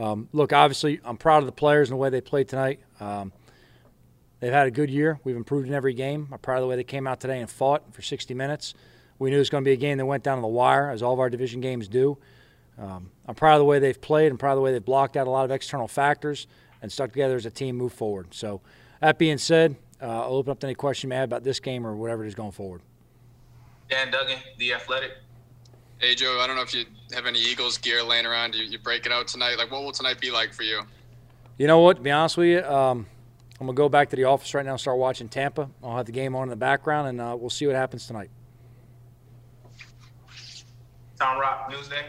Um, look, obviously, I'm proud of the players and the way they played tonight. Um, they've had a good year. We've improved in every game. I'm proud of the way they came out today and fought for 60 minutes. We knew it was going to be a game that went down to the wire, as all of our division games do. Um, I'm proud of the way they've played. I'm proud of the way they've blocked out a lot of external factors and stuck together as a team, move forward. So, that being said, uh, I'll open up to any question you may have about this game or whatever it is going forward. Dan Duggan, The Athletic. Hey, Joe, I don't know if you have any Eagles gear laying around. You, you break it out tonight. Like, what will tonight be like for you? You know what? To be honest with you, um, I'm going to go back to the office right now and start watching Tampa. I'll have the game on in the background, and uh, we'll see what happens tonight. Tom Rock, Newsday.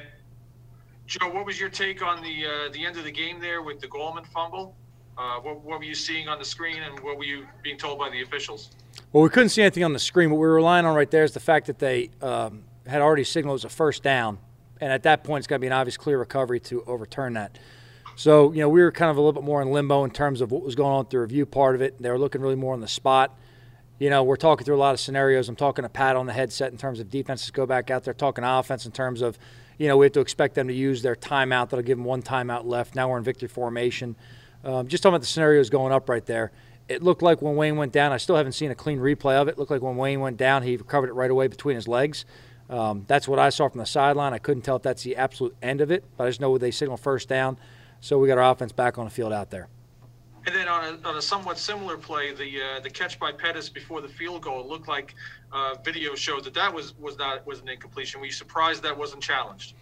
Joe, what was your take on the uh, the end of the game there with the Gallman fumble? Uh, what, what were you seeing on the screen, and what were you being told by the officials? Well, we couldn't see anything on the screen. What we were relying on right there is the fact that they um, had already signaled was a first down, and at that point, it's got to be an obvious clear recovery to overturn that. So, you know, we were kind of a little bit more in limbo in terms of what was going on with the review part of it. They were looking really more on the spot. You know, we're talking through a lot of scenarios. I'm talking to Pat on the headset in terms of defenses go back out there, talking offense in terms of, you know, we have to expect them to use their timeout. That'll give them one timeout left. Now we're in victory formation. Um, just talking about the scenarios going up right there. It looked like when Wayne went down, I still haven't seen a clean replay of it. it looked like when Wayne went down, he recovered it right away between his legs. Um, that's what I saw from the sideline. I couldn't tell if that's the absolute end of it, but I just know they signal first down. So we got our offense back on the field out there. And then on a, on a somewhat similar play, the uh, the catch by Pettis before the field goal looked like uh, video showed that that was was not was an incompletion. Were you surprised that wasn't challenged?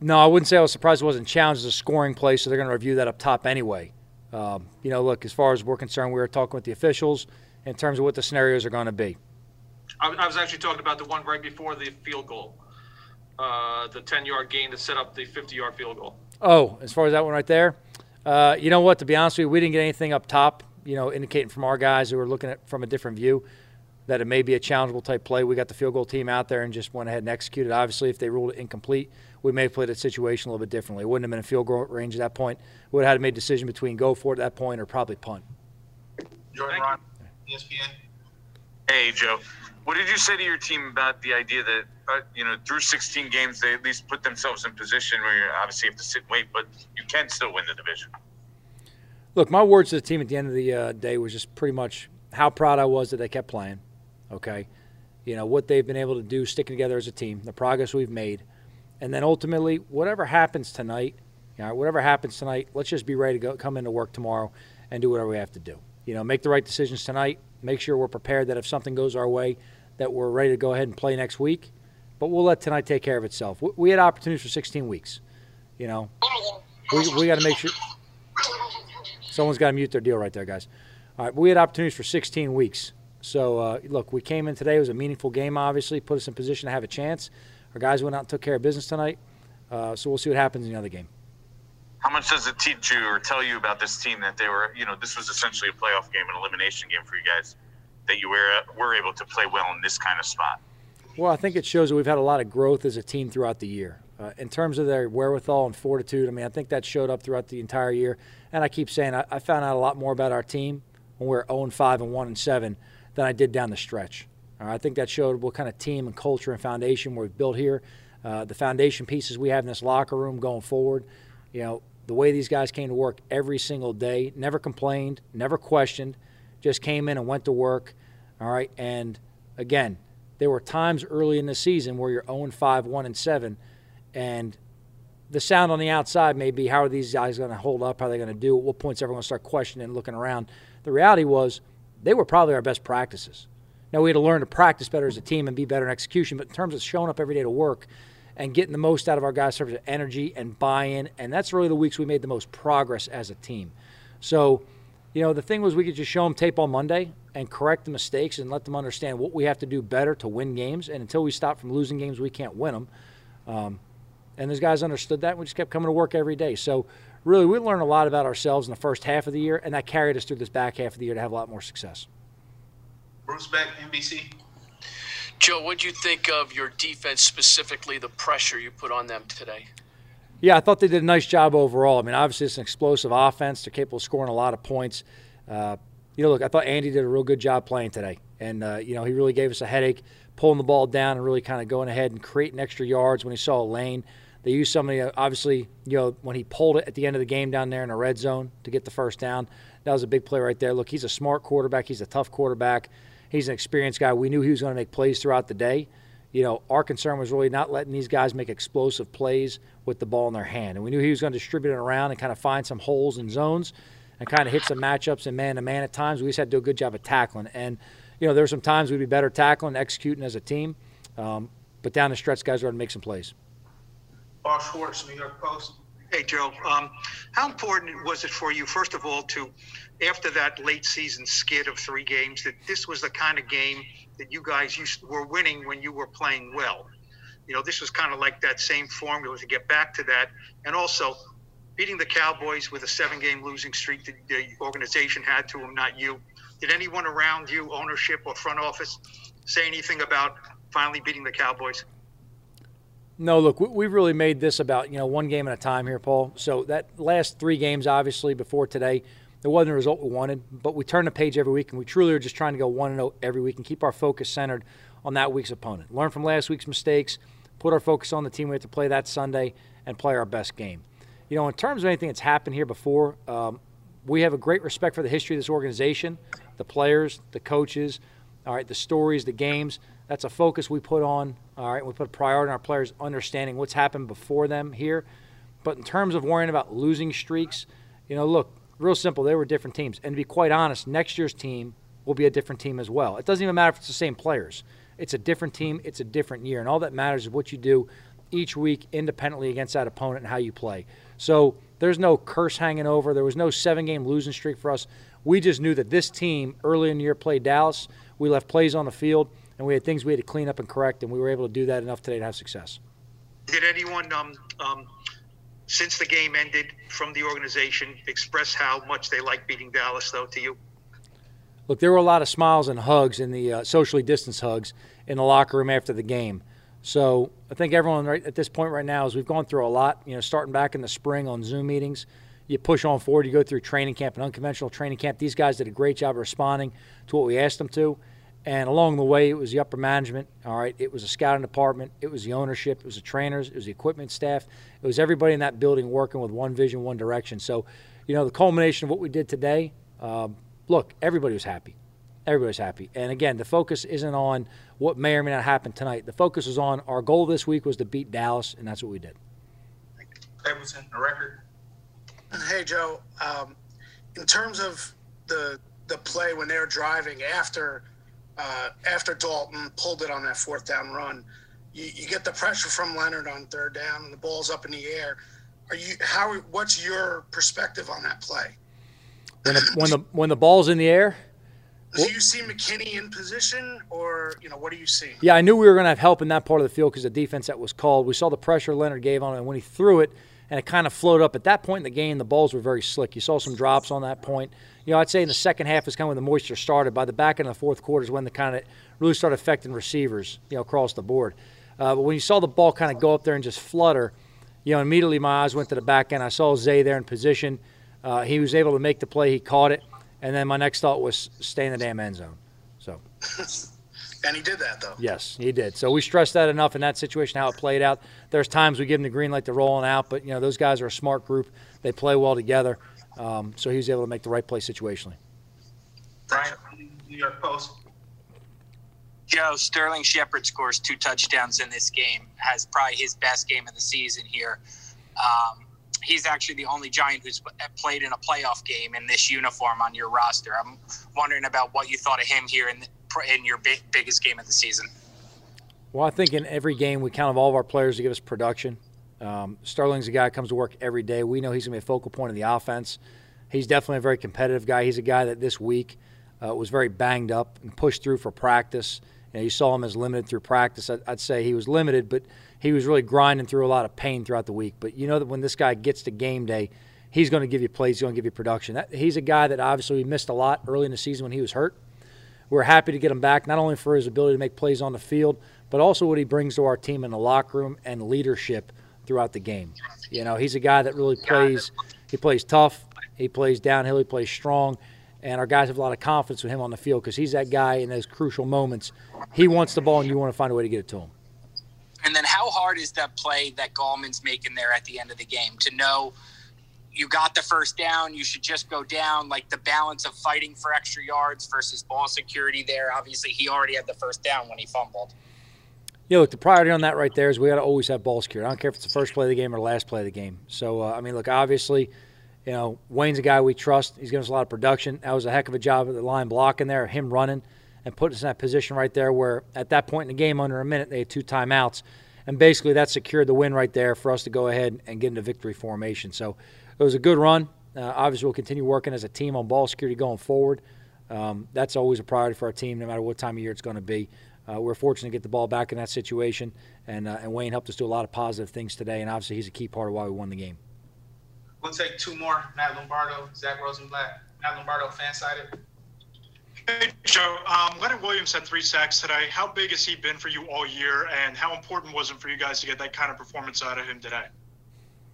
No, I wouldn't say I was surprised it wasn't challenged as a scoring play, so they're going to review that up top anyway. Um, you know, look, as far as we're concerned, we were talking with the officials in terms of what the scenarios are going to be. I, I was actually talking about the one right before the field goal, uh, the 10 yard gain to set up the 50 yard field goal. Oh, as far as that one right there, uh, you know what? To be honest with you, we didn't get anything up top, you know, indicating from our guys who were looking at from a different view that it may be a challengeable type play. We got the field goal team out there and just went ahead and executed. Obviously, if they ruled it incomplete, we may have played the situation a little bit differently. It wouldn't have been a field goal range at that point. We would have had to make a decision between go for it at that point or probably punt. Jordan Raanan, ESPN. Hey, Joe. What did you say to your team about the idea that, uh, you know, through 16 games, they at least put themselves in position where you obviously have to sit and wait, but you can still win the division? Look, my words to the team at the end of the uh, day was just pretty much how proud I was that they kept playing. Okay. You know, what they've been able to do sticking together as a team, the progress we've made. And then ultimately, whatever happens tonight, you know, whatever happens tonight, let's just be ready to go, come into work tomorrow and do whatever we have to do. You know, make the right decisions tonight. Make sure we're prepared that if something goes our way, that we're ready to go ahead and play next week. But we'll let tonight take care of itself. We had opportunities for 16 weeks. You know, we, we got to make sure. Someone's got to mute their deal right there, guys. All right, we had opportunities for 16 weeks. So, uh, look, we came in today. It was a meaningful game, obviously, put us in position to have a chance. Our guys went out and took care of business tonight. Uh, so we'll see what happens in the other game. How much does it teach you or tell you about this team that they were, you know, this was essentially a playoff game, an elimination game for you guys, that you were were able to play well in this kind of spot? Well, I think it shows that we've had a lot of growth as a team throughout the year. Uh, in terms of their wherewithal and fortitude, I mean, I think that showed up throughout the entire year. And I keep saying, I, I found out a lot more about our team when we are 0 5 and 1 and 7 than I did down the stretch. Uh, I think that showed what kind of team and culture and foundation we've built here. Uh, the foundation pieces we have in this locker room going forward. You know, the way these guys came to work every single day, never complained, never questioned, just came in and went to work. All right. And again, there were times early in the season where you're 0 5, 1 and 7, and the sound on the outside may be how are these guys going to hold up? How are they going to do? At what point's everyone start questioning and looking around? The reality was they were probably our best practices. Now we had to learn to practice better as a team and be better in execution, but in terms of showing up every day to work and getting the most out of our guys' terms of energy and buy-in, and that's really the weeks we made the most progress as a team. So, you know, the thing was we could just show them tape on Monday and correct the mistakes and let them understand what we have to do better to win games. And until we stop from losing games, we can't win them. Um, and those guys understood that. We just kept coming to work every day. So, really, we learned a lot about ourselves in the first half of the year, and that carried us through this back half of the year to have a lot more success. Bruce Beck, NBC. Joe, what do you think of your defense specifically, the pressure you put on them today? Yeah, I thought they did a nice job overall. I mean, obviously, it's an explosive offense. They're capable of scoring a lot of points. Uh, you know, look, I thought Andy did a real good job playing today. And, uh, you know, he really gave us a headache, pulling the ball down and really kind of going ahead and creating extra yards when he saw a lane They used somebody, uh, obviously, you know, when he pulled it at the end of the game down there in the red zone to get the first down. That was a big play right there. Look, he's a smart quarterback. He's a tough quarterback. He's an experienced guy. We knew he was going to make plays throughout the day. You know, our concern was really not letting these guys make explosive plays with the ball in their hand. And we knew he was going to distribute it around and kind of find some holes and zones and kind of hit some matchups and man to man at times. We just had to do a good job of tackling. And, you know, there were some times we'd be better tackling, executing as a team. Um, but down the stretch, guys were going to make some plays. Paul Schwartz, New York Post. Hey, Joe. Um, how important was it for you, first of all, to, after that late season skid of three games, that this was the kind of game that you guys used, were winning when you were playing well? You know, this was kind of like that same formula to get back to that. And also, beating the Cowboys with a seven game losing streak that the organization had to them, not you. Did anyone around you, ownership or front office, say anything about finally beating the Cowboys? No, look, we, have really made this about you know one game at a time here, Paul. So that last three games, obviously before today, there wasn't a result we wanted, but we turn the page every week, and we truly are just trying to go one and zero every week and keep our focus centered on that week's opponent. Learn from last week's mistakes, put our focus on the team we have to play that Sunday, and play our best game. You know, in terms of anything that's happened here before, um, we have a great respect for the history of this organization, the players, the coaches, all right, the stories, the games. That's a focus we put on. All right, we put a priority on our players understanding what's happened before them here. But in terms of worrying about losing streaks, you know, look, real simple. They were different teams, and to be quite honest, next year's team will be a different team as well. It doesn't even matter if it's the same players. It's a different team. It's a different year, and all that matters is what you do each week independently against that opponent and how you play. So there's no curse hanging over. There was no seven game losing streak for us. We just knew that this team early in the year played Dallas. We left plays on the field and we had things we had to clean up and correct, and we were able to do that enough today to have success. Did anyone, um, um, since the game ended, from the organization express how much they like beating Dallas, though, to you? Look, there were a lot of smiles and hugs in the uh, socially distanced hugs in the locker room after the game. So I think everyone right at this point right now is we've gone through a lot. You know, starting back in the spring on Zoom meetings, you push on forward. You go through training camp and unconventional training camp. These guys did a great job responding to what we asked them to. And along the way, it was the upper management. All right, it was a scouting department. It was the ownership. It was the trainers. It was the equipment staff. It was everybody in that building working with one vision, one direction. So, you know, the culmination of what we did today. Um, look, everybody was happy. Everybody was happy. And again, the focus isn't on what may or may not happen tonight. The focus is on our goal this week was to beat Dallas, and that's what we did. Stapleton, the record. Hey, Joe. Um, in terms of the the play when they're driving after uh, after Dalton pulled it on that fourth down run. You, you, get the pressure from Leonard on third down, and the ball's up in the air. Are you how? What's your perspective on that play? When the when the when the ball's in the air. Do you see McKinney in position, or you know what do you see? Yeah, I knew we were going to have help in that part of the field because the defense that was called. We saw the pressure Leonard gave on it, and when he threw it, and it kind of floated up. At that point in the game, the balls were very slick. You saw some drops on that point you know, I'd say in the second half is kind of when the moisture started. By the back end of the fourth quarter is when the kind of really started affecting receivers, you know, across the board. Uh, but when you saw the ball kind of go up there and just flutter, you know, immediately my eyes went to the back end. I saw Zay there in position. Uh, he was able to make the play. He caught it, and then my next thought was stay in the damn end zone. So. And he did that, though. Yes, he did. So we stressed that enough in that situation, how it played out. There's times we give him the green light to rolling out, but, you know, those guys are a smart group. They play well together. Um, so he was able to make the right play situationally. Brian, New York Post. Joe Sterling Shepard scores two touchdowns in this game. Has probably his best game of the season here. Um, he's actually the only Giant who's played in a playoff game in this uniform on your roster. I'm wondering about what you thought of him here in the, in your big, biggest game of the season. Well, I think in every game we count of all of our players to give us production. Um, Sterling's a guy that comes to work every day. We know he's going to be a focal point of the offense. He's definitely a very competitive guy. He's a guy that this week uh, was very banged up and pushed through for practice. You, know, you saw him as limited through practice. I'd, I'd, say he was limited, but he was really grinding through a lot of pain throughout the week. But you know that when this guy gets to game day, he's going to give you plays. He's going to give you production. That, he's a guy that obviously we missed a lot early in the season when he was hurt. We're happy to get him back, not only for his ability to make plays on the field, but also what he brings to our team in the locker room and leadership – throughout the game. You know, he's a guy that really plays. He plays tough. He plays downhill. He plays strong. And our guys have a lot of confidence with him on the field because he's that guy in those crucial moments. He wants the ball, and you want to find a way to get it to him. And then how hard is that play that Gallman's making there at the end of the game to know you got the first down, you should just go down, like the balance of fighting for extra yards versus ball security there. Obviously, he already had the first down when he fumbled. Yeah, look, the priority on that right there is we got to always have ball security. I don't care if it's the first play of the game or the last play of the game. So, uh, I mean, look, obviously, you know, Wayne's a guy we trust. He's given us a lot of production. That was a heck of a job at the line blocking there, him running and putting us in that position right there where at that point in the game, under a minute, they had two timeouts. And basically, that secured the win right there for us to go ahead and get into victory formation. So it was a good run. Uh, obviously, we'll continue working as a team on ball security going forward. Um, that's always a priority for our team, no matter what time of year it's going to be. Uh, we're fortunate to get the ball back in that situation, and, uh, and Wayne helped us do a lot of positive things today, and obviously he's a key part of why we won the game. We'll take two more. Matt Lombardo, Zach Rosenblatt. Matt Lombardo, fan sided. Hey, Joe. Um, Leonard Williams had three sacks today. How big has he been for you all year, and how important was it for you guys to get that kind of performance out of him today?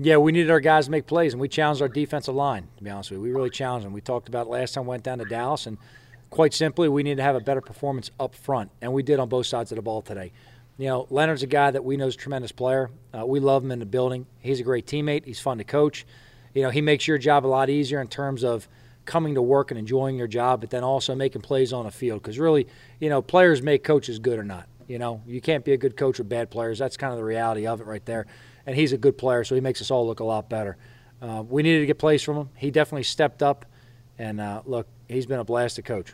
Yeah, we needed our guys to make plays, and we challenged our defensive line. To be honest with you, we really challenged them. We talked about last time we went down to Dallas, and quite simply, we need to have a better performance up front, and we did on both sides of the ball today. You know, Leonard's a guy that we know is a tremendous player. Uh, we love him in the building. He's a great teammate. He's fun to coach. You know, he makes your job a lot easier in terms of coming to work and enjoying your job, but then also making plays on the field. Because really, you know, players make coaches good or not. You know, you can't be a good coach with bad players. That's kind of the reality of it right there. And he's a good player, so he makes us all look a lot better. Uh, we needed to get plays from him. He definitely stepped up, and uh, look, he's been a blast to coach.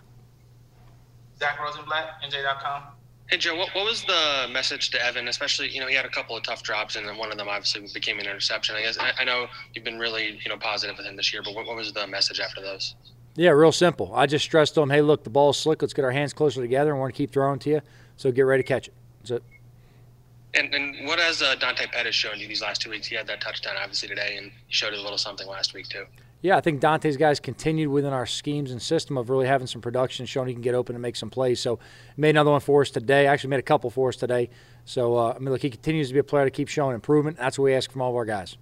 Zach Rosenblatt, NJ.com. Hey Joe, what, what was the message to Evan? Especially, you know, he had a couple of tough drops, and then one of them obviously became an interception. I guess I, I know you've been really, you know, positive with him this year, but what, what was the message after those? Yeah, real simple. I just stressed to him, hey, look, the ball's slick. Let's get our hands closer together, and we're going to keep throwing to you. So get ready to catch it. That's it. And, and what has uh, Dante Pettis shown you these last two weeks? He had that touchdown obviously today, and he showed a little something last week too. Yeah, I think Dante's guys continued within our schemes and system of really having some production, showing he can get open and make some plays. So made another one for us today. Actually made a couple for us today. So uh, I mean, look, he continues to be a player to keep showing improvement. That's what we ask from all of our guys.